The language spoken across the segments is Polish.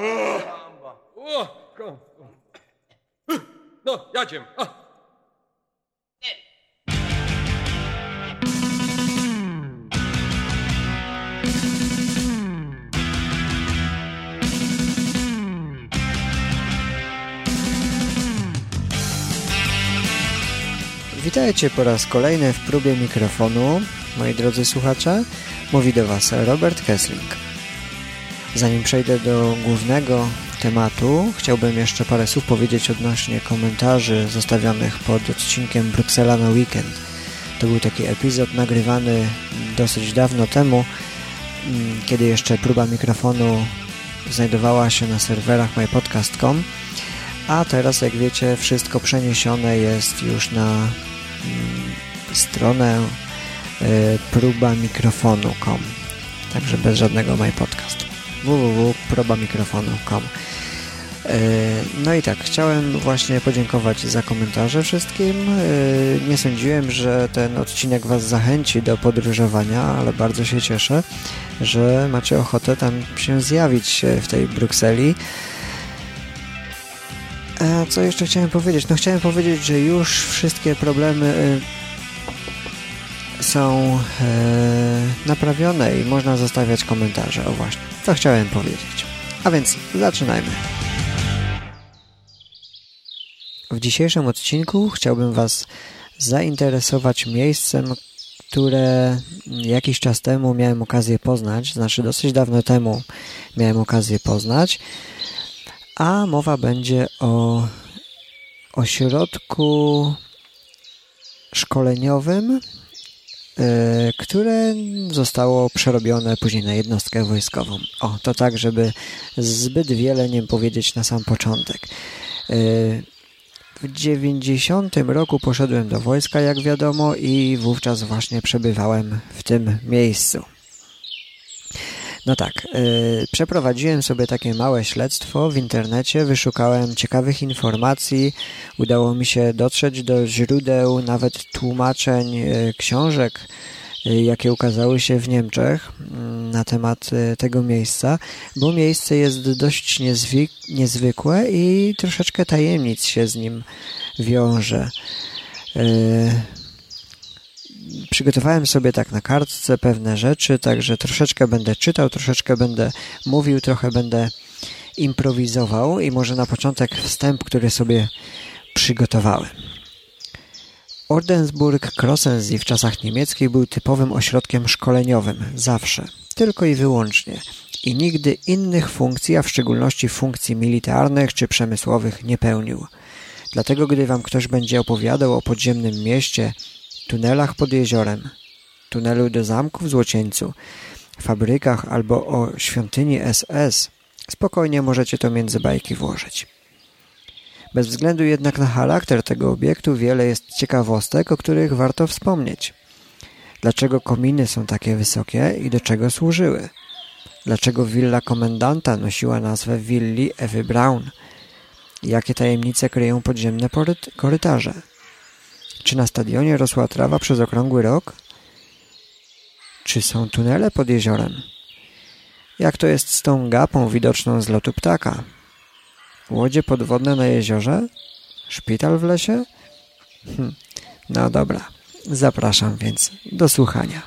O, No. Witajcie po raz kolejny w próbie mikrofonu, moi drodzy słuchacze. Mówi do Was Robert Kessling. Zanim przejdę do głównego tematu, chciałbym jeszcze parę słów powiedzieć odnośnie komentarzy zostawionych pod odcinkiem Bruksela na weekend. To był taki epizod nagrywany dosyć dawno temu, mm, kiedy jeszcze próba mikrofonu znajdowała się na serwerach mypodcast.com, a teraz, jak wiecie, wszystko przeniesione jest już na mm, stronę y, próbamikrofonu.com także bez żadnego mypodcast www.probamikrofonu.com y, no i tak, chciałem właśnie podziękować za komentarze wszystkim. Y, Nie sądziłem, że ten odcinek Was zachęci do podróżowania, ale bardzo się cieszę, że macie ochotę tam się zjawić w tej Brukseli. A co jeszcze chciałem powiedzieć? No chciałem powiedzieć, że już wszystkie problemy są e, naprawione i można zostawiać komentarze. O właśnie, to chciałem powiedzieć. A więc zaczynajmy. W dzisiejszym odcinku chciałbym Was zainteresować miejscem, które jakiś czas temu miałem okazję poznać, znaczy dosyć dawno temu miałem okazję poznać, a mowa będzie o ośrodku szkoleniowym, które zostało przerobione później na jednostkę wojskową. O, to tak, żeby zbyt wiele nie powiedzieć na sam początek. Yy, w 90 roku poszedłem do wojska, jak wiadomo, i wówczas właśnie przebywałem w tym miejscu. No tak, yy, przeprowadziłem sobie takie małe śledztwo w internecie, wyszukałem ciekawych informacji, udało mi się dotrzeć do źródeł, nawet tłumaczeń yy, książek, yy, jakie ukazały się w Niemczech mm, na temat yy, tego miejsca, bo miejsce jest dość niezwykłe i troszeczkę tajemnic się z nim wiąże. Yy, przygotowałem sobie tak na kartce pewne rzeczy, także troszeczkę będę czytał, troszeczkę będę mówił, trochę będę improwizował i może na początek wstęp, który sobie przygotowałem. Ordensburg-Krossensee w czasach niemieckich był typowym ośrodkiem szkoleniowym, zawsze, tylko i wyłącznie i nigdy innych funkcji, a w szczególności funkcji militarnych czy przemysłowych nie pełnił. Dlatego gdy wam ktoś będzie opowiadał o podziemnym mieście, tunelach pod jeziorem, tunelu do zamku w Złocieńcu, fabrykach albo o świątyni SS, spokojnie możecie to między bajki włożyć. Bez względu jednak na charakter tego obiektu wiele jest ciekawostek, o których warto wspomnieć. Dlaczego kominy są takie wysokie i do czego służyły? Dlaczego willa komendanta nosiła nazwę willi Ewy Braun? Jakie tajemnice kryją podziemne korytarze? Czy na stadionie rosła trawa przez okrągły rok? Czy są tunele pod jeziorem? Jak to jest z tą gapą widoczną z lotu ptaka? Łodzie podwodne na jeziorze? Szpital w lesie? Hm. No dobra, zapraszam więc do słuchania.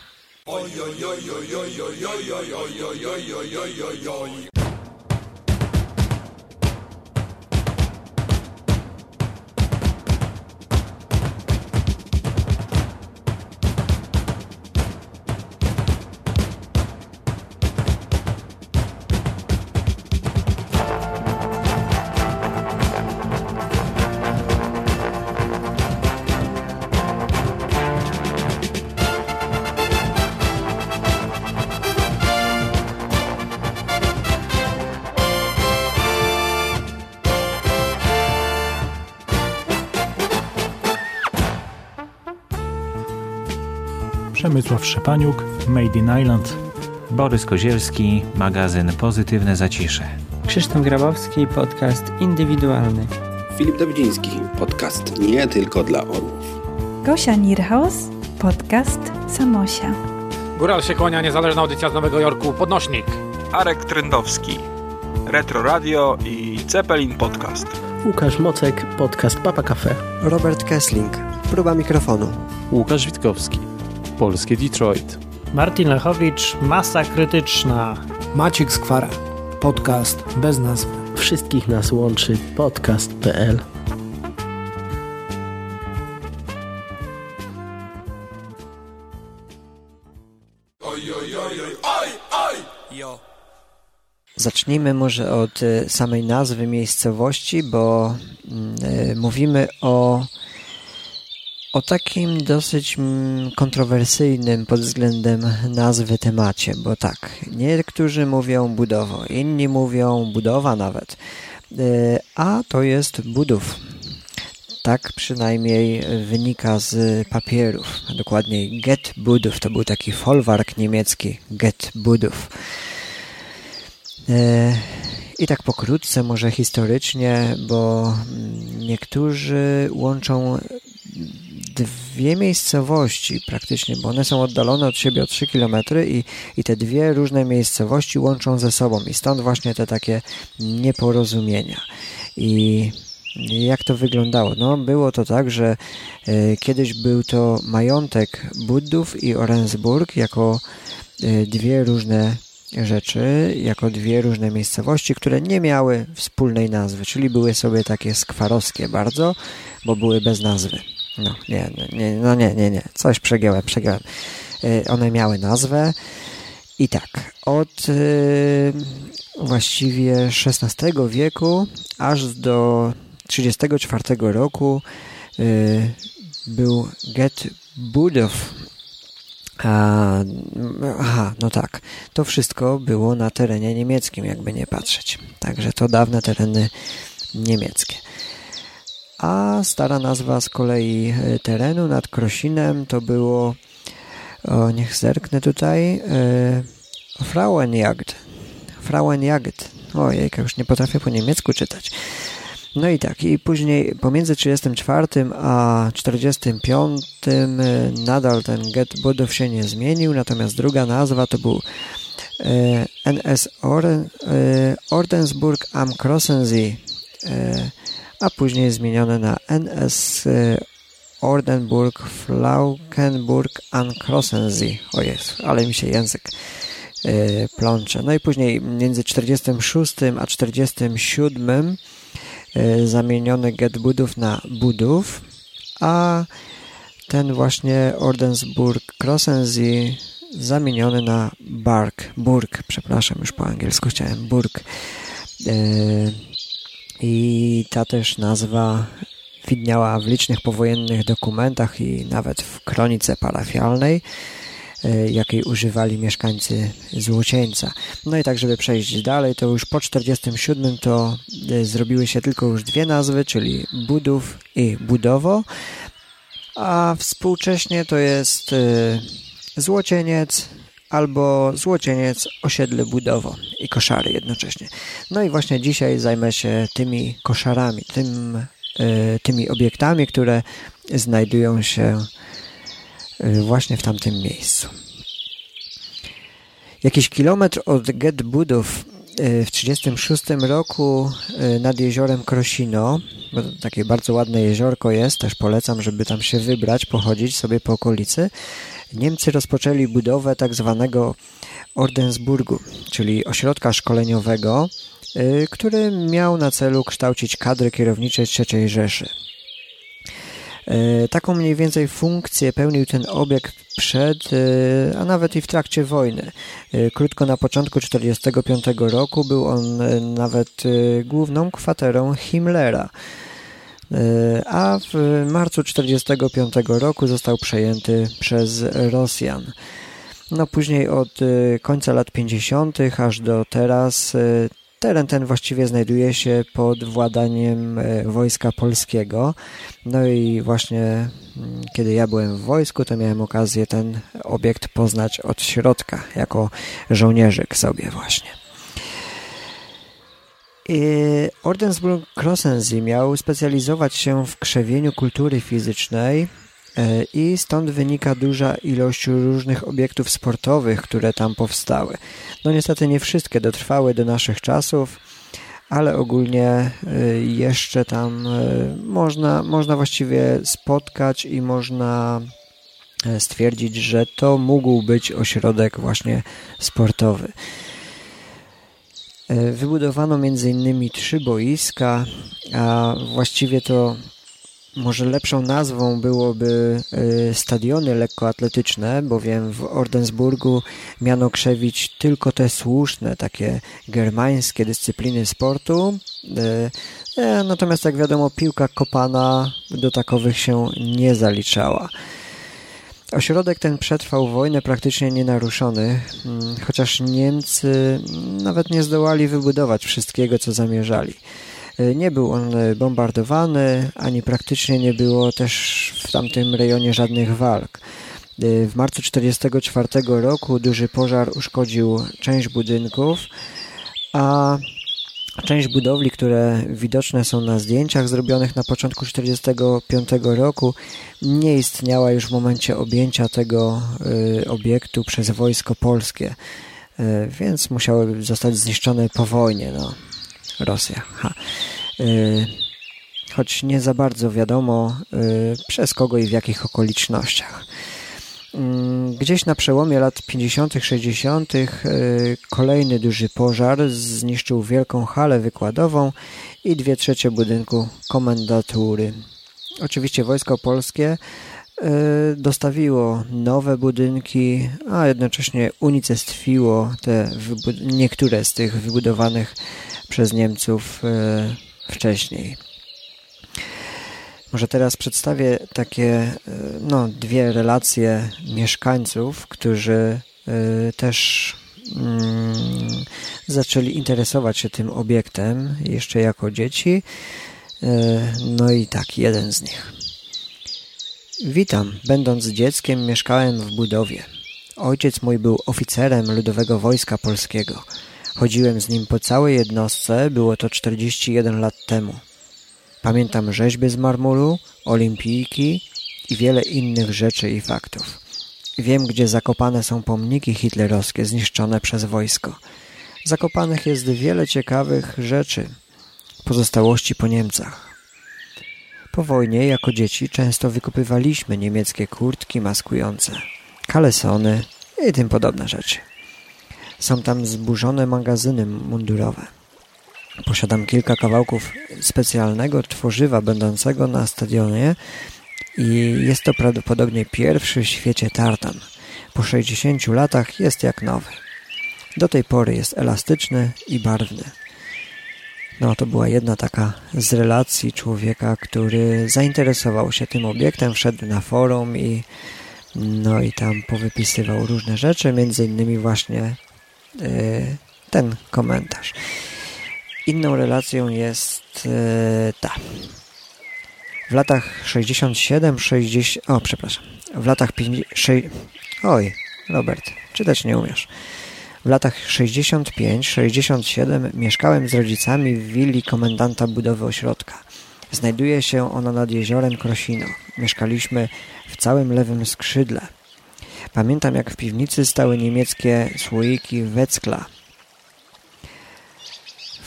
Przemysław Szepaniuk, Made in Island. Borys Kozielski, magazyn Pozytywne Zacisze. Krzysztof Grabowski, podcast indywidualny. Filip Dawidziński, podcast nie tylko dla orłów. Gosia Nierhaus, podcast Samosia. Góral się kłania, niezależna audycja z Nowego Jorku, podnośnik. Arek Trendowski, Retro Radio i Zeppelin Podcast. Łukasz Mocek, podcast Papa Cafe. Robert Kessling, próba mikrofonu. Łukasz Witkowski, Polskie Detroit. Martin Lechowicz, Masa Krytyczna. Maciek Skwara, podcast bez nazwy. Wszystkich nas łączy podcast.pl Zacznijmy może od y, samej nazwy miejscowości, bo y, mówimy o, o takim dosyć mm, kontrowersyjnym pod względem nazwy temacie, bo tak, niektórzy mówią budowo, inni mówią budowa nawet, y, a to jest budów. Tak przynajmniej wynika z papierów. Dokładniej Get Budów. To był taki folwark niemiecki. Get Budów. E, I tak pokrótce, może historycznie, bo niektórzy łączą dwie miejscowości praktycznie, bo one są oddalone od siebie o 3 km i, i te dwie różne miejscowości łączą ze sobą i stąd właśnie te takie nieporozumienia. I jak to wyglądało? No, było to tak, że e, kiedyś był to majątek Buddów i Orensburg jako e, dwie różne rzeczy, jako dwie różne miejscowości, które nie miały wspólnej nazwy, czyli były sobie takie skwarowskie bardzo, bo były bez nazwy. No nie, nie, no nie, nie, nie, coś przegiąłem, przegiąłem. E, one miały nazwę i tak, od y, właściwie XVI wieku aż do 1934 roku y, był Get Budow. Aha, no tak. To wszystko było na terenie niemieckim, jakby nie patrzeć. Także to dawne tereny niemieckie. A stara nazwa z kolei y, terenu nad Krosinem to było, o, niech zerknę tutaj, y, Frauenjagd. Frauenjagd. Ojej, już nie potrafię po niemiecku czytać. No i tak, i później pomiędzy 34 a 45 y, nadal ten get budów się nie zmienił, natomiast druga nazwa to był y, NS Orden, y, Ordensburg am Krossensee, a później zmienione na NS Ordenburg Flaukenburg am Krossensee. O jest, ale mi się język plącze. No i później między 46 a 47 E, zamieniony get budów na budów, a ten właśnie Ordensburg Krossensee zamieniony na Bark, Burg, przepraszam, już po angielsku chciałem, Burg. E, I ta też nazwa widniała w licznych powojennych dokumentach i nawet w kronice parafialnej. E, jakiej używali mieszkańcy Złocieńca. No i tak, żeby przejść dalej, to już po 47 to e, zrobiły się tylko już dwie nazwy, czyli Budów i Budowo, a współcześnie to jest e, Złocieniec albo Złocieniec, osiedle Budowo i koszary jednocześnie. No i właśnie dzisiaj zajmę się tymi koszarami, tym, tymi obiektami, które znajdują się Y, właśnie w tamtym miejscu. Jakiś kilometr od Get Budów y, w 1936 roku nad jeziorem Krosino, bo takie bardzo ładne jeziorko jest, też polecam, żeby tam się wybrać, pochodzić sobie po okolicy. Niemcy rozpoczęli budowę tak zwanego Ordensburgu, czyli ośrodka szkoleniowego, który miał na celu kształcić kadry kierownicze III Rzeszy. E, taką mniej więcej funkcję pełnił ten obiekt przed, e, a nawet i w trakcie wojny. Krótko na początku 1945 roku był on nawet główną kwaterą Himmlera a w marcu 1945 roku został przejęty przez Rosjan. No później od końca lat 50. aż do teraz Teren ten właściwie znajduje się pod władaniem e, Wojska Polskiego. No i właśnie mm, kiedy ja byłem w wojsku, to miałem okazję ten obiekt poznać od środka, jako żołnierzyk sobie właśnie. Ordensburg Krossensee miał specjalizować się w krzewieniu kultury fizycznej e, i stąd wynika duża ilość różnych obiektów sportowych, które tam powstały. No niestety nie wszystkie dotrwały do naszych czasów. ale ogólnie jeszcze tam można, można właściwie spotkać i można stwierdzić, że to mógł być ośrodek właśnie sportowy. Wybudowano m.in. trzy boiska, a właściwie to może lepszą nazwą byłoby y, stadiony lekkoatletyczne, bowiem w Ordensburgu miano krzewić tylko te słuszne, takie germańskie dyscypliny sportu. E, natomiast jak wiadomo, piłka kopana do takowych się nie zaliczała. Ośrodek ten przetrwał wojnę praktycznie nienaruszony, mm, chociaż Niemcy nawet nie zdołali wybudować wszystkiego, co zamierzali. E, nie był on e, bombardowany, ani praktycznie nie było też w tamtym rejonie żadnych walk. E, w marcu 1944 roku duży pożar uszkodził część budynków, a część budowli, które widoczne są na zdjęciach zrobionych na początku 1945 roku, nie istniała już w momencie objęcia tego obiektu przez wojsko polskie, więc musiały zostać zniszczone po wojnie. No. Rosja. Ha. Y, choć nie za bardzo wiadomo y, przez kogo i w jakich okolicznościach. Gdzieś na przełomie lat 50., 60. Y, kolejny duży pożar zniszczył wielką halę wykładową i dwie trzecie budynku komendatury. Oczywiście wojsko polskie dostawiło nowe budynki, a jednocześnie unicestwiło te niektóre z tych wybudowanych przez Niemców e, wcześniej. Może teraz przedstawię takie e, no, dwie relacje mieszkańców, którzy e, też mm, zaczęli interesować się tym obiektem jeszcze jako dzieci. No i tak, jeden z nich. Witam. Będąc dzieckiem mieszkałem w budowie. Ojciec mój był oficerem Ludowego Wojska Polskiego. Chodziłem z nim po całej jednostce, było to 41 lat temu. Pamiętam rzeźby z marmuru, olimpijki i wiele innych rzeczy i faktów. Wiem, gdzie zakopane są pomniki hitlerowskie zniszczone przez wojsko. Zakopanych jest wiele ciekawych rzeczy, pozostałości po Niemcach. Po wojnie, jako dzieci, często wykopywaliśmy niemieckie kurtki maskujące, kalesony i tym podobne rzeczy. Są tam zburzone magazyny mundurowe. Posiadam kilka kawałków specjalnego tworzywa będącego na stadionie i jest to prawdopodobnie pierwszy w świecie tartan. Po 60 latach jest jak nowy. Do tej pory jest elastyczny i barwny. No to była jedna taka z relacji człowieka, który zainteresował się tym obiektem, wszedł na forum i no i tam powypisywał różne rzeczy, między innymi właśnie Y, ten komentarz. Inną relacją jest y, ta. W latach 67, 60... O, przepraszam. W latach 50... Oj, Robert, czytać nie umiesz. W latach 65-67 mieszkałem z rodzicami w willi komendanta budowy ośrodka. Znajduje się ona nad jeziorem Krosino. Mieszkaliśmy w całym lewym skrzydle. Pamiętam, jak w piwnicy stały niemieckie słoiki Weckla.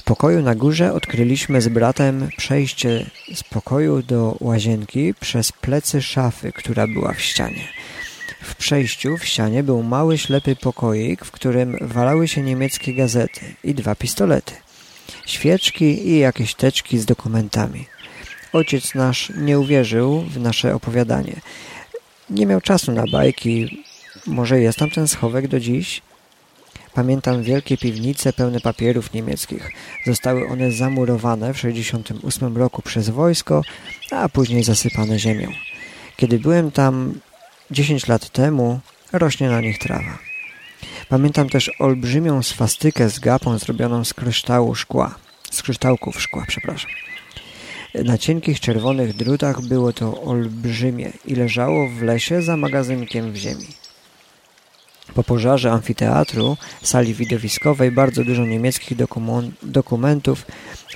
Pokoju na górze odkryliśmy z bratem przejście z pokoju do łazienki przez plecy szafy, która była w ścianie. W przejściu w ścianie był mały ślepy pokoik, w którym walały się niemieckie gazety i dwa pistolety, świeczki i jakieś teczki z dokumentami. Ojciec nasz nie uwierzył w nasze opowiadanie. Nie miał czasu na bajki, może jest tam ten schowek do dziś? Pamiętam wielkie piwnice pełne papierów niemieckich. Zostały one zamurowane w 1968 roku przez wojsko, a później zasypane ziemią. Kiedy byłem tam 10 lat temu, rośnie na nich trawa. Pamiętam też olbrzymią swastykę z gapą zrobioną z kryształu szkła. Z kryształków szkła, przepraszam. Na cienkich czerwonych drutach było to olbrzymie i leżało w lesie za magazynkiem w ziemi. Po pożarze amfiteatru, sali widowiskowej, bardzo dużo niemieckich dokumentów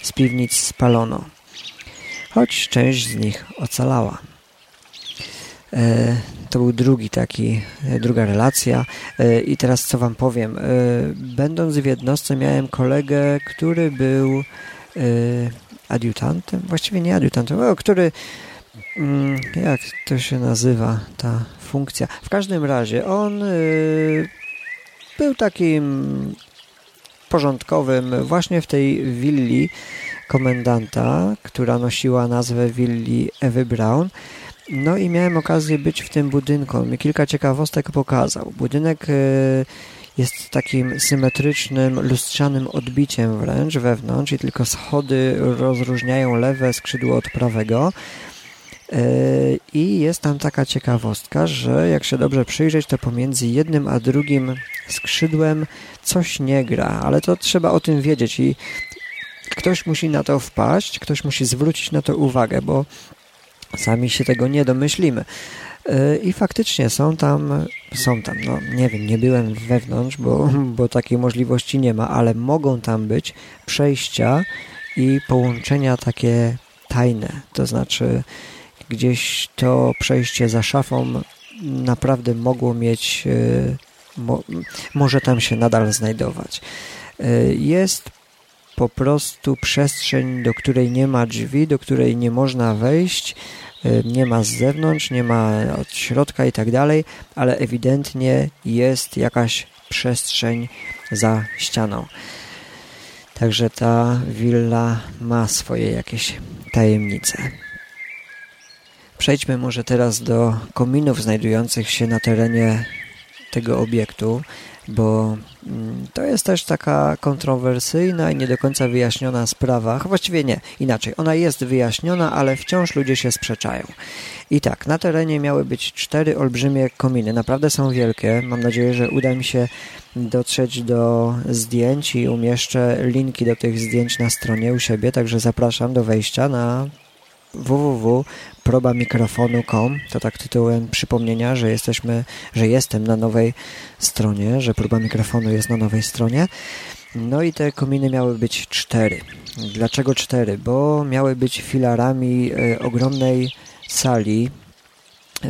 z piwnic spalono, choć część z nich ocalała. E, to był drugi taki, e, druga relacja. E, I teraz co wam powiem. Będąc w jednostce miałem kolegę, który był adiutantem, właściwie nie adiutantem, który jak to się nazywa ta funkcja. W każdym razie on był takim porządkowym właśnie w tej willi komendanta, która nosiła nazwę willi Ewy Brown. No i miałem okazję być w tym budynku. On mi kilka ciekawostek pokazał. Budynek e, jest takim symetrycznym, lustrzanym odbiciem wręcz wewnątrz i tylko schody rozróżniają lewe skrzydło od prawego. E, I jest tam taka ciekawostka, że jak się dobrze przyjrzeć, to pomiędzy jednym a drugim skrzydłem coś nie gra, ale to trzeba o tym wiedzieć i ktoś musi na to wpaść, ktoś musi zwrócić na to uwagę, bo sami się tego nie domyślimy. E, I faktycznie są tam, są tam, no nie wiem, nie byłem wewnątrz, bo, bo takiej możliwości nie ma, ale mogą tam być przejścia i połączenia takie tajne, to znaczy gdzieś to przejście za szafą naprawdę mogło mieć, e, mo, może tam się nadal znajdować. E, jest po prostu przestrzeń, do której nie ma drzwi, do której nie można wejść, e, nie ma z zewnątrz, nie ma od środka i tak dalej, ale ewidentnie jest jakaś przestrzeń za ścianą. Także ta willa ma swoje jakieś tajemnice. Przejdźmy może teraz do kominów znajdujących się na terenie tego obiektu, bo mm, to jest też taka kontrowersyjna i nie do końca wyjaśniona sprawa. Właściwie nie, inaczej. Ona jest wyjaśniona, ale wciąż ludzie się sprzeczają. I tak, na terenie miały być cztery olbrzymie kominy. Naprawdę są wielkie. Mam nadzieję, że uda mi się dotrzeć do zdjęć i umieszczę linki do tych zdjęć na stronie u siebie, także zapraszam do wejścia na www.probamikrofonu.com to tak tytułem przypomnienia, że jesteśmy, że jestem na nowej stronie, że próba mikrofonu jest na nowej stronie. No i te kominy miały być cztery. Dlaczego cztery? Bo miały być filarami y, ogromnej sali. Y,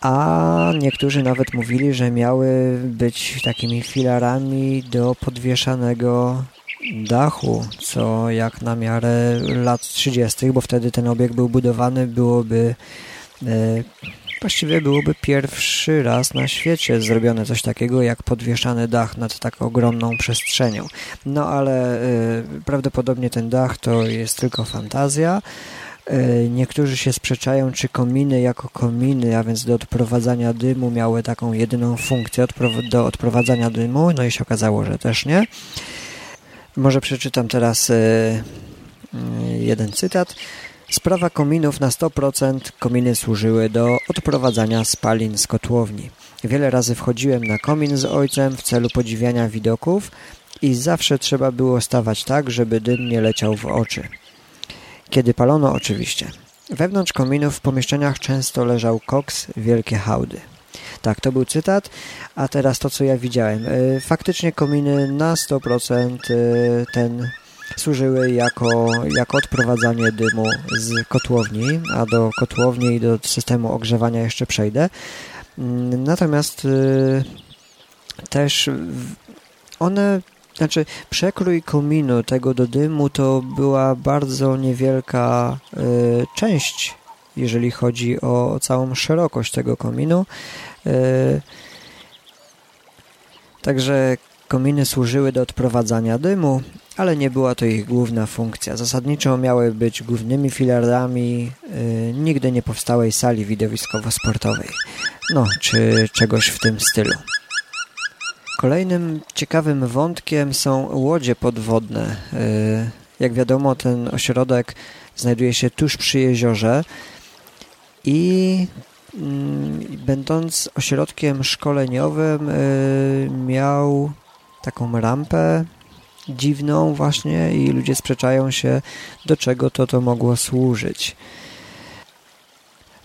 a niektórzy nawet mówili, że miały być takimi filarami do podwieszanego dachu, co jak na miarę lat 30., bo wtedy ten obiekt był budowany, byłoby e, właściwie byłoby pierwszy raz na świecie zrobione coś takiego jak podwieszany dach nad tak ogromną przestrzenią. No ale e, prawdopodobnie ten dach to jest tylko fantazja. E, niektórzy się sprzeczają, czy kominy jako kominy, a więc do odprowadzania dymu miały taką jedyną funkcję do odprowadzania dymu, no i się okazało, że też nie. Może przeczytam teraz e, e, jeden cytat. Sprawa kominów na 100% kominy służyły do odprowadzania spalin z kotłowni. Wiele razy wchodziłem na komin z ojcem w celu podziwiania widoków i zawsze trzeba było stawać tak, żeby dym nie leciał w oczy. Kiedy palono oczywiście. Wewnątrz kominów w pomieszczeniach często leżał koks, wielkie hałdy. Tak, to był cytat, a teraz to, co ja widziałem. E, faktycznie kominy na 100% e, ten służyły jako, jako odprowadzanie dymu z kotłowni, a do kotłowni i do systemu ogrzewania jeszcze przejdę. Mm, natomiast e, też one, znaczy przekrój kominu tego do dymu to była bardzo niewielka część, jeżeli chodzi o całą szerokość tego kominu. E, także kominy służyły do odprowadzania dymu, ale nie była to ich główna funkcja. Zasadniczo miały być głównymi filarami e, nigdy nie powstałej sali widowiskowo-sportowej. No, czy czegoś w tym stylu. Kolejnym ciekawym wątkiem są łodzie podwodne. E, jak wiadomo, ten ośrodek znajduje się tuż przy jeziorze i Mm, będąc ośrodkiem szkoleniowym y, miał taką rampę dziwną właśnie i ludzie sprzeczają się do czego to to mogło służyć.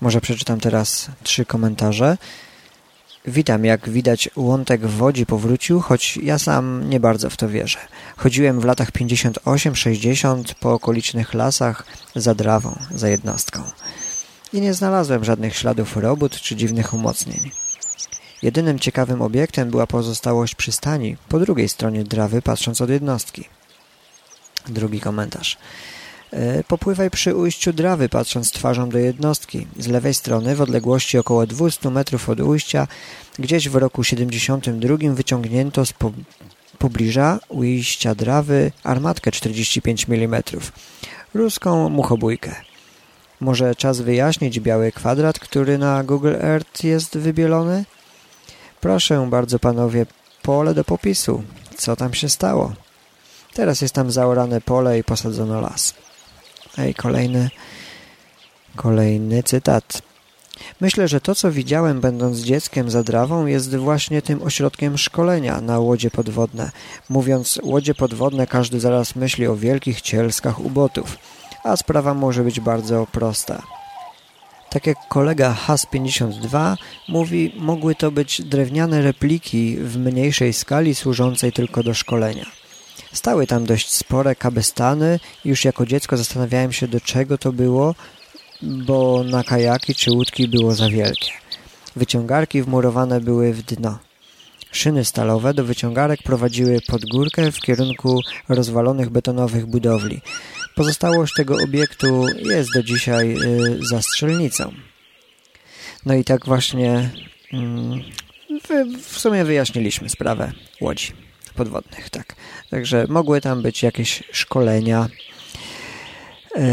Może przeczytam teraz trzy komentarze. Witam, jak widać łątek w Wodzi powrócił, choć ja sam nie bardzo w to wierzę. Chodziłem w latach 58-60 po okolicznych lasach za drawą, za jednostką i nie znalazłem żadnych śladów robót czy dziwnych umocnień. Jedynym ciekawym obiektem była pozostałość przystani po drugiej stronie drawy patrząc od jednostki. Drugi komentarz. E, popływaj przy ujściu drawy, patrząc twarzą do jednostki. Z lewej strony, w odległości około 200 metrów od ujścia, gdzieś w roku 72 wyciągnięto z po pobliża ujścia drawy armatkę 45 mm, ruską muchobójkę. Może czas wyjaśnić biały kwadrat, który na Google Earth jest wybielony? Proszę bardzo panowie, pole do popisu. Co tam się stało? Teraz jest tam zaorane pole i posadzono las. Ej, kolejny, kolejny cytat. Myślę, że to, co widziałem będąc dzieckiem za Drawą, jest właśnie tym ośrodkiem szkolenia na łodzie podwodne. Mówiąc łodzie podwodne, każdy zaraz myśli o wielkich cielskach ubotów, a sprawa może być bardzo prosta. Tak jak kolega HAS-52 mówi, mogły to być drewniane repliki w mniejszej skali służącej tylko do szkolenia. Stały tam dość spore kabestany już jako dziecko zastanawiałem się, do czego to było, bo na kajaki czy łódki było za wielkie. Wyciągarki wmurowane były w dno. Szyny stalowe do wyciągarek prowadziły pod górkę w kierunku rozwalonych betonowych budowli. Pozostałość tego obiektu jest do dzisiaj y, za strzelnicą. No i tak właśnie mm, w sumie wyjaśniliśmy sprawę łodzi podwodnych, tak. Także mogły tam być jakieś szkolenia. E,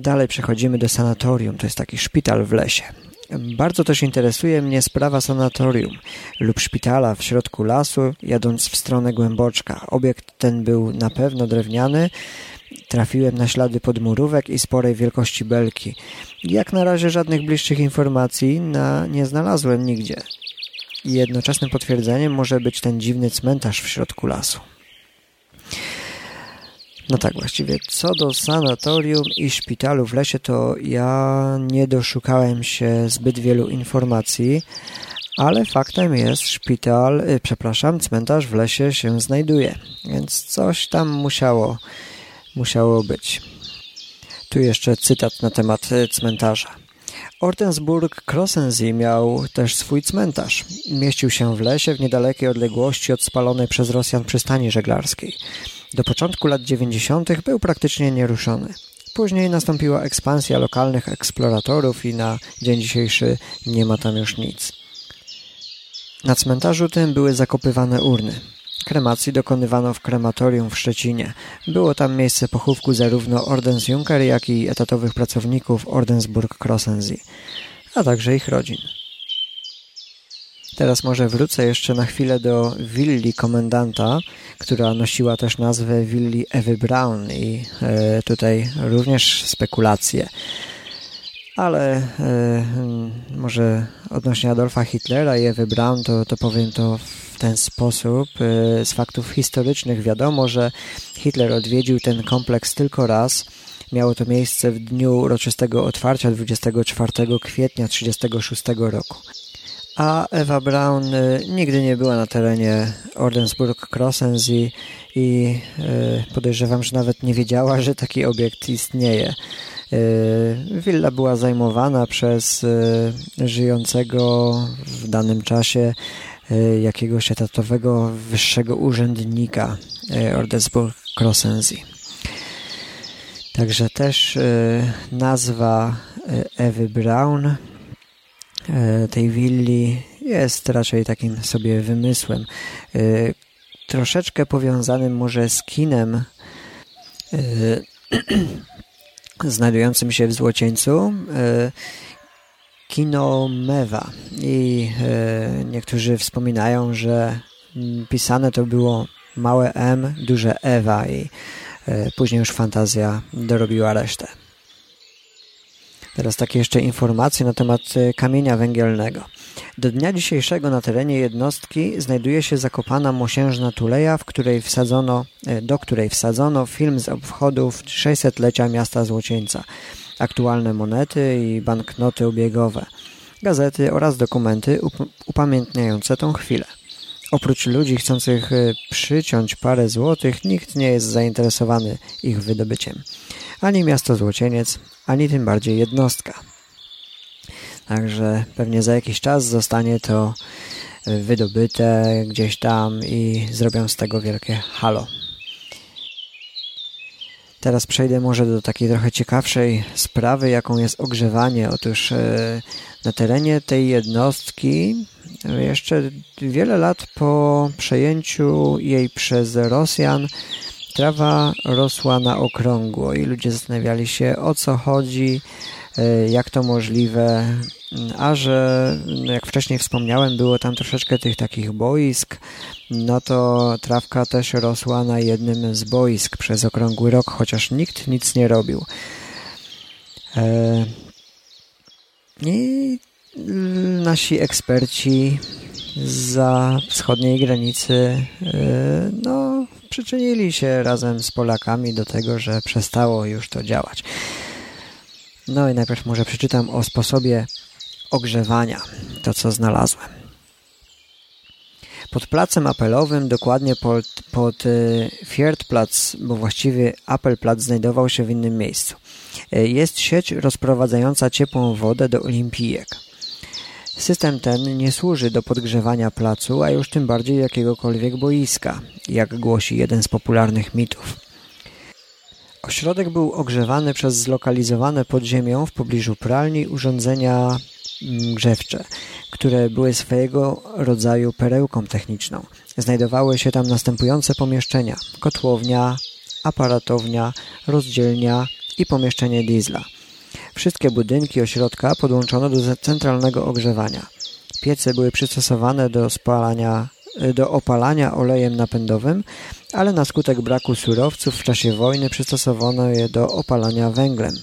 dalej przechodzimy do sanatorium. To jest taki szpital w lesie. Bardzo też interesuje mnie sprawa sanatorium lub szpitala w środku lasu, jadąc w stronę Głęboczka. Obiekt ten był na pewno drewniany. Trafiłem na ślady podmurówek i sporej wielkości belki. Jak na razie żadnych bliższych informacji na nie znalazłem nigdzie i jednoczesnym potwierdzeniem może być ten dziwny cmentarz w środku lasu. No tak, właściwie co do sanatorium i szpitalu w lesie, to ja nie doszukałem się zbyt wielu informacji, ale faktem jest, szpital, y, przepraszam, cmentarz w lesie się znajduje, więc coś tam musiało, musiało być. Tu jeszcze cytat na temat y, cmentarza. Ordensburg-Krossensee miał też swój cmentarz. Mieścił się w lesie w niedalekiej odległości od spalonej przez Rosjan przystani żeglarskiej. Do początku lat 90. był praktycznie nieruszony. Później nastąpiła ekspansja lokalnych eksploratorów i na dzień dzisiejszy nie ma tam już nic. Na cmentarzu tym były zakopywane urny. Kremacji dokonywano w krematorium w Szczecinie. Było tam miejsce pochówku zarówno Ordensjunker, jak i etatowych pracowników Ordensburg-Krossensee, a także ich rodzin. Teraz może wrócę jeszcze na chwilę do willi komendanta, która nosiła też nazwę willi Ewy Brown i e, tutaj również spekulacje. Ale e, może odnośnie Adolfa Hitlera i Ewy Brown to, to powiem to w ten sposób. E, z faktów historycznych wiadomo, że Hitler odwiedził ten kompleks tylko raz. Miało to miejsce w dniu uroczystego otwarcia 24 kwietnia 1936 roku. A Ewa Braun e, nigdy nie była na terenie Ordensburg-Krossensee i e, podejrzewam, że nawet nie wiedziała, że taki obiekt istnieje. Willa była zajmowana przez żyjącego w danym czasie E, jakiegoś etatowego wyższego urzędnika e, Ordensburg Krossensee. Także też e, nazwa Ewy Brown tej willi jest raczej takim sobie wymysłem. Troszeczkę powiązanym może z kinem znajdującym się w Złocieńcu kino Mewa i e, niektórzy wspominają, że pisane to było małe M, duże Ewa i e, później już fantazja dorobiła resztę. Teraz takie jeszcze informacje na temat e, kamienia węgielnego. Do dnia dzisiejszego na terenie jednostki znajduje się zakopana mosiężna tuleja, w której wsadzono, e, do której wsadzono film z obchodów 600-lecia miasta Złocieńca aktualne monety i banknoty obiegowe, gazety oraz dokumenty up upamiętniające tą chwilę. Oprócz ludzi chcących e, przyciąć parę złotych, nikt nie jest zainteresowany ich wydobyciem. Ani miasto Złocieniec, ani tym bardziej jednostka. Także pewnie za jakiś czas zostanie to e, wydobyte gdzieś tam i zrobią z tego wielkie halo. Teraz przejdę może do takiej trochę ciekawszej sprawy, jaką jest ogrzewanie. Otóż e, na terenie tej jednostki jeszcze wiele lat po przejęciu jej przez Rosjan trawa rosła na okrągło i ludzie zastanawiali się o co chodzi, e, jak to możliwe, a że no jak wcześniej wspomniałem, było tam troszeczkę tych takich boisk, no to trawka też rosła na jednym z boisk przez okrągły rok, chociaż nikt nic nie robił. E, I nasi eksperci za wschodniej granicy e, no, przyczynili się razem z Polakami do tego, że przestało już to działać. No i najpierw może przeczytam o sposobie ogrzewania, to co znalazłem. Pod placem apelowym, dokładnie pod, pod y, Fiertplatz, bo właściwie Apelplatz znajdował się w innym miejscu, y, jest sieć rozprowadzająca ciepłą wodę do olimpijek. System ten nie służy do podgrzewania placu, a już tym bardziej jakiegokolwiek boiska, jak głosi jeden z popularnych mitów. Ośrodek był ogrzewany przez zlokalizowane pod ziemią w pobliżu pralni urządzenia mm, grzewcze, które były swojego rodzaju perełką techniczną. Znajdowały się tam następujące pomieszczenia: kotłownia, aparatownia, rozdzielnia i pomieszczenie diesla. Wszystkie budynki ośrodka podłączono do centralnego ogrzewania. Piece były przystosowane do spalania do opalania olejem napędowym, ale na skutek braku surowców w czasie wojny przystosowano je do opalania węglem.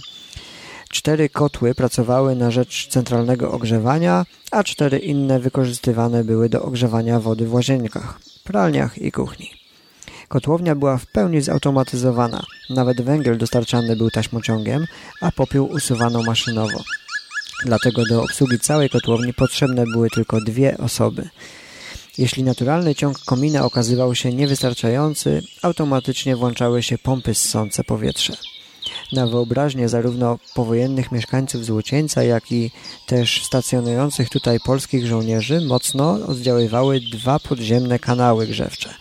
Cztery kotły pracowały na rzecz centralnego ogrzewania, a cztery inne wykorzystywane były do ogrzewania wody w łazienkach, pralniach i kuchni. Kotłownia była w pełni zautomatyzowana. Nawet węgiel dostarczany był taśmociągiem, a popiół usuwano maszynowo. Dlatego do obsługi całej kotłowni potrzebne były tylko dwie osoby. Jeśli naturalny ciąg komina okazywał się niewystarczający, automatycznie włączały się pompy ssące powietrze. Na wyobraźnię zarówno powojennych mieszkańców Złocieńca, jak i też stacjonujących tutaj polskich żołnierzy mocno oddziaływały dwa podziemne kanały grzewcze,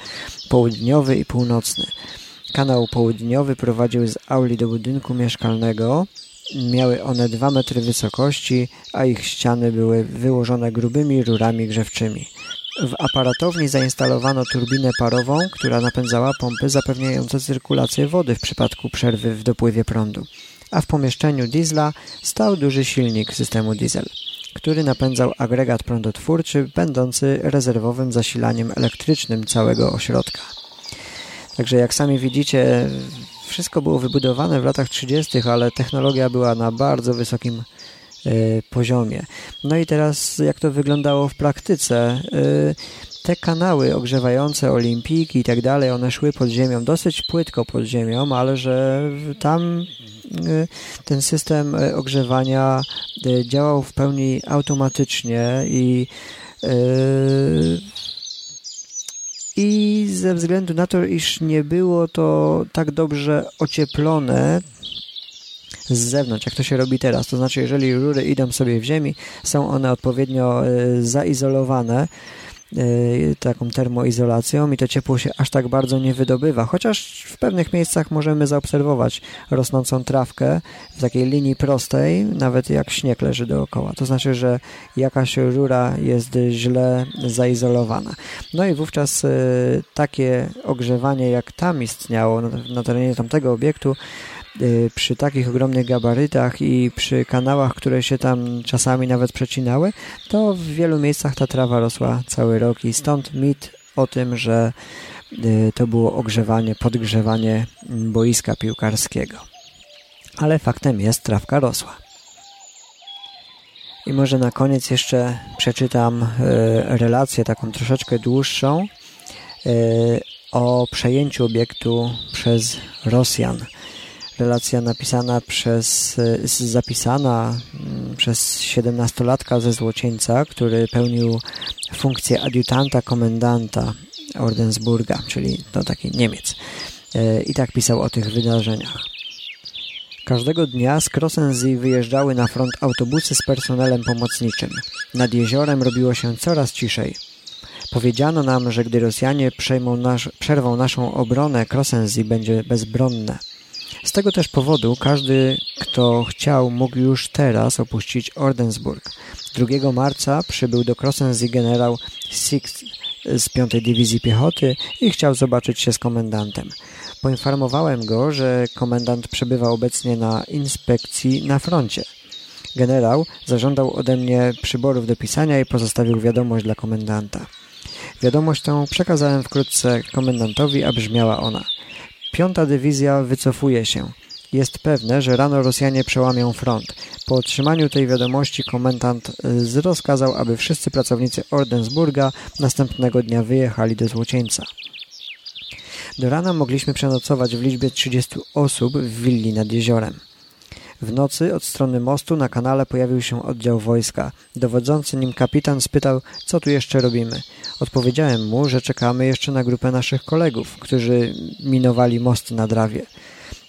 południowy i północny. Kanał południowy prowadził z auli do budynku mieszkalnego, Miały one dwa metry wysokości, a ich ściany były wyłożone grubymi rurami grzewczymi. W aparatowni zainstalowano turbinę parową, która napędzała pompy zapewniające cyrkulację wody w przypadku przerwy w dopływie prądu. A w pomieszczeniu diesla stał duży silnik systemu diesel, który napędzał agregat prądotwórczy będący rezerwowym zasilaniem elektrycznym całego ośrodka. Także jak sami widzicie, wszystko było wybudowane w latach 30., ale technologia była na bardzo wysokim Y, poziomie. No i teraz jak to wyglądało w praktyce? Y, te kanały ogrzewające olimpijki i tak dalej, one szły pod ziemią, dosyć płytko pod ziemią, ale że tam y, ten system ogrzewania działał w pełni automatycznie i i ze względu na to, iż nie było to tak dobrze ocieplone, z zewnątrz, jak to się robi teraz. To znaczy, jeżeli rury idą sobie w ziemi, są one odpowiednio e, zaizolowane e, taką termoizolacją i to ciepło się aż tak bardzo nie wydobywa, chociaż w pewnych miejscach możemy zaobserwować rosnącą trawkę w takiej linii prostej, nawet jak śnieg leży dookoła. To znaczy, że jakaś rura jest źle zaizolowana. No i wówczas e, takie ogrzewanie jak tam istniało na terenie tamtego obiektu przy takich ogromnych gabarytach i przy kanałach, które się tam czasami nawet przecinały, to w wielu miejscach ta trawa rosła cały rok i stąd mit o tym, że y, to było ogrzewanie, podgrzewanie boiska piłkarskiego. Ale faktem jest, trawka rosła. I może na koniec jeszcze przeczytam y, relację taką troszeczkę dłuższą o przejęciu obiektu przez Rosjan relacja napisana przez, zapisana mm, przez 17-latka ze Złocieńca, który pełnił funkcję adiutanta komendanta Ordensburga, czyli to taki Niemiec. E, I tak pisał o tych wydarzeniach. Każdego dnia z Krosensee wyjeżdżały na front autobusy z personelem pomocniczym. Nad jeziorem robiło się coraz ciszej. Powiedziano nam, że gdy Rosjanie nasz, przerwą naszą obronę, Krosensee będzie bezbronne. Z tego też powodu każdy, kto chciał, mógł już teraz opuścić Ordensburg. 2 marca przybył do Krosenzy generał Six z 5 Dywizji Piechoty i chciał zobaczyć się z komendantem. Poinformowałem go, że komendant przebywa obecnie na inspekcji na froncie. Generał zażądał ode mnie przyborów do pisania i pozostawił wiadomość dla komendanta. Wiadomość tę przekazałem wkrótce komendantowi, a brzmiała ona. Piąta dywizja wycofuje się. Jest pewne, że rano Rosjanie przełamią front. Po otrzymaniu tej wiadomości komendant y, rozkazał, aby wszyscy pracownicy Ordensburga następnego dnia wyjechali do Złocieńca. Do rana mogliśmy przenocować w liczbie 30 osób w willi nad jeziorem. W nocy od strony mostu na kanale pojawił się oddział wojska. Dowodzący nim kapitan spytał, co tu jeszcze robimy. Odpowiedziałem mu, że czekamy jeszcze na grupę naszych kolegów, którzy minowali most na Drawie.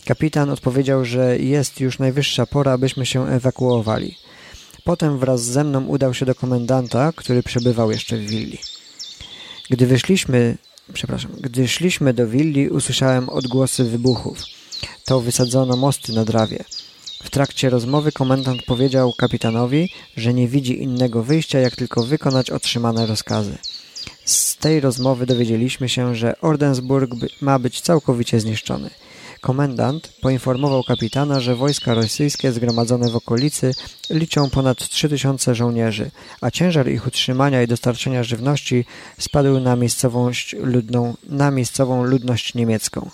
Kapitan odpowiedział, że jest już najwyższa pora, abyśmy się ewakuowali. Potem wraz ze mną udał się do komendanta, który przebywał jeszcze w willi. Gdy wyszliśmy, przepraszam, gdy szliśmy do willi, usłyszałem odgłosy wybuchów. To wysadzono mosty na Drawie. W trakcie rozmowy komendant powiedział kapitanowi, że nie widzi innego wyjścia, jak tylko wykonać otrzymane rozkazy. Z tej rozmowy dowiedzieliśmy się, że Ordensburg ma być całkowicie zniszczony. Komendant poinformował kapitana, że wojska rosyjskie zgromadzone w okolicy liczą ponad 3000 żołnierzy, a ciężar ich utrzymania i dostarczenia żywności spadł na, miejscowość ludną, na miejscową ludność niemiecką.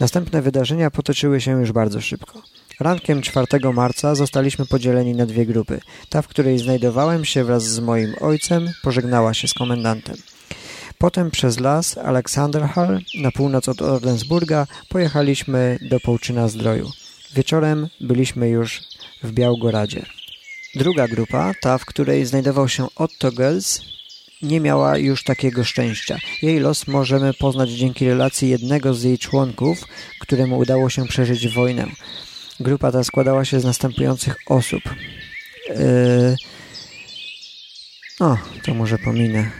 Następne wydarzenia potoczyły się już bardzo szybko. Rankiem 4 marca zostaliśmy podzieleni na dwie grupy. Ta, w której znajdowałem się wraz z moim ojcem, pożegnała się z komendantem. Potem przez las Aleksanderhall na północ od Ordensburga pojechaliśmy do Połczyna Zdroju. Wieczorem byliśmy już w Białgoradzie. Druga grupa, ta w której znajdował się Otto Gels, nie miała już takiego szczęścia. Jej los możemy poznać dzięki relacji jednego z jej członków, któremu udało się przeżyć wojnę. Grupa ta składała się z następujących osób. Yy... O, to może pominę.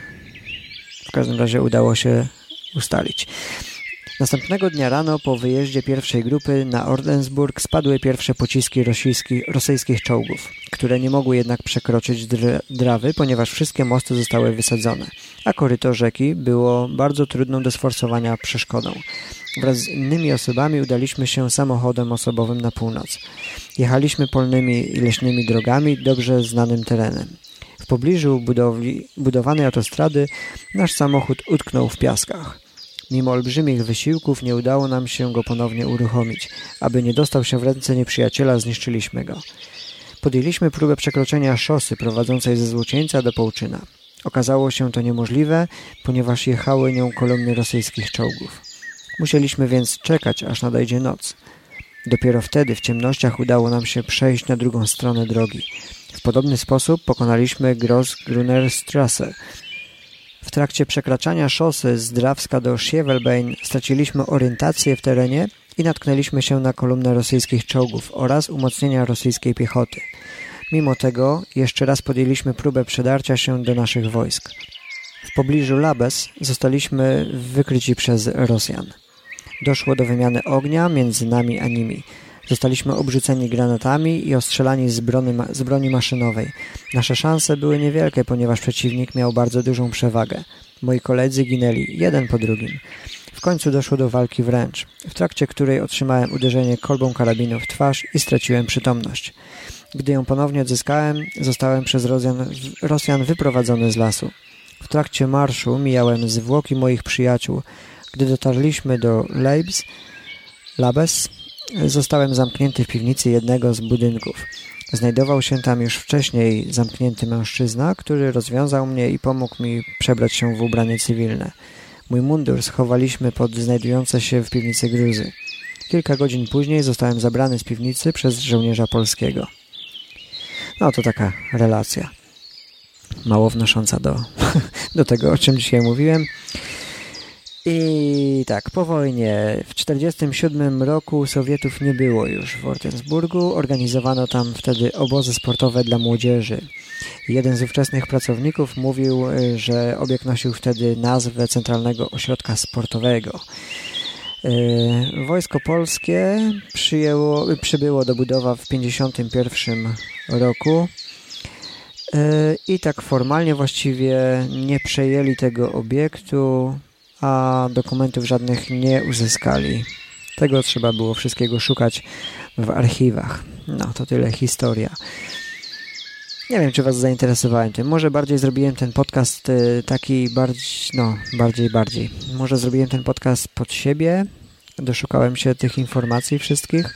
W każdym razie udało się ustalić. Następnego dnia rano po wyjeździe pierwszej grupy na Ordensburg spadły pierwsze pociski rosyjskich czołgów, które nie mogły jednak przekroczyć drawy, ponieważ wszystkie mosty zostały wysadzone, a koryto rzeki było bardzo trudną do sforsowania przeszkodą. Wraz z innymi osobami udaliśmy się samochodem osobowym na północ. Jechaliśmy polnymi i leśnymi drogami, dobrze znanym terenem. W pobliżu budowli, budowanej autostrady nasz samochód utknął w piaskach. Mimo olbrzymich wysiłków nie udało nam się go ponownie uruchomić. Aby nie dostał się w ręce nieprzyjaciela, zniszczyliśmy go. Podjęliśmy próbę przekroczenia szosy prowadzącej ze Złocieńca do Połczyna. Okazało się to niemożliwe, ponieważ jechały nią kolumny rosyjskich czołgów. Musieliśmy więc czekać, aż nadejdzie noc. Dopiero wtedy w ciemnościach udało nam się przejść na drugą stronę drogi. W podobny sposób pokonaliśmy Grossgrunner Strasse. W trakcie przekraczania szosy z Drawska do Sievelbein straciliśmy orientację w terenie i natknęliśmy się na kolumnę rosyjskich czołgów oraz umocnienia rosyjskiej piechoty. Mimo tego jeszcze raz podjęliśmy próbę przedarcia się do naszych wojsk. W pobliżu Labes zostaliśmy wykryci przez Rosjan. Doszło do wymiany ognia między nami a nimi. Zostaliśmy obrzuceni granatami i ostrzelani z broni, z broni maszynowej. Nasze szanse były niewielkie, ponieważ przeciwnik miał bardzo dużą przewagę. Moi koledzy ginęli, jeden po drugim. W końcu doszło do walki wręcz, w trakcie której otrzymałem uderzenie kolbą karabinu w twarz i straciłem przytomność. Gdy ją ponownie odzyskałem, zostałem przez Rosjan, Rosjan wyprowadzony z lasu. W trakcie marszu mijałem zwłoki moich przyjaciół. Gdy dotarliśmy do Leibs, Labes, zostałem zamknięty w piwnicy jednego z budynków. Znajdował się tam już wcześniej zamknięty mężczyzna, który rozwiązał mnie i pomógł mi przebrać się w ubranie cywilne. Mój mundur schowaliśmy pod znajdujące się w piwnicy gruzy. Kilka godzin później zostałem zabrany z piwnicy przez żołnierza polskiego. No to taka relacja. Mało wnosząca do, do tego, o czym dzisiaj mówiłem. I tak, po wojnie w 1947 roku Sowietów nie było już w Ortensburgu. Organizowano tam wtedy obozy sportowe dla młodzieży. Jeden z ówczesnych pracowników mówił, że obiekt nosił wtedy nazwę Centralnego Ośrodka Sportowego. Wojsko Polskie przyjęło, przybyło do budowa w 1951 roku i tak formalnie właściwie nie przejęli tego obiektu, a dokumentów żadnych nie uzyskali. Tego trzeba było wszystkiego szukać w archiwach. No, to tyle historia. Nie wiem, czy Was zainteresowałem tym. Może bardziej zrobiłem ten podcast y, taki bardziej, no, bardziej, bardziej. Może zrobiłem ten podcast pod siebie. Doszukałem się tych informacji wszystkich.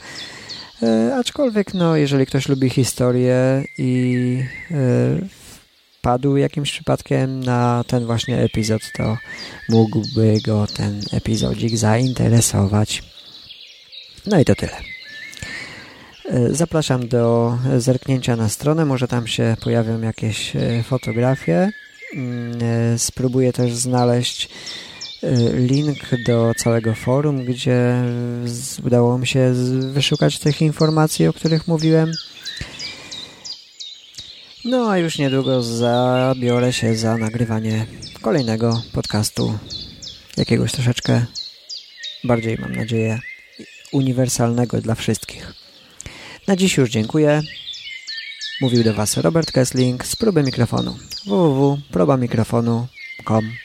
E, aczkolwiek, no, jeżeli ktoś lubi historię i e, padł jakimś przypadkiem na ten właśnie epizod, to mógłby go ten epizodzik zainteresować. No i to tyle. E, zapraszam do zerknięcia na stronę, może tam się pojawią jakieś e, fotografie. Mm, e, spróbuję też znaleźć link do całego forum, gdzie udało mi się wyszukać tych informacji, o których mówiłem. No a już niedługo zabiorę się za nagrywanie kolejnego podcastu, jakiegoś troszeczkę bardziej, mam nadzieję, uniwersalnego dla wszystkich. Na dziś już dziękuję. Mówił do Was Robert Kessling z próby mikrofonu www.probamikrofonu.com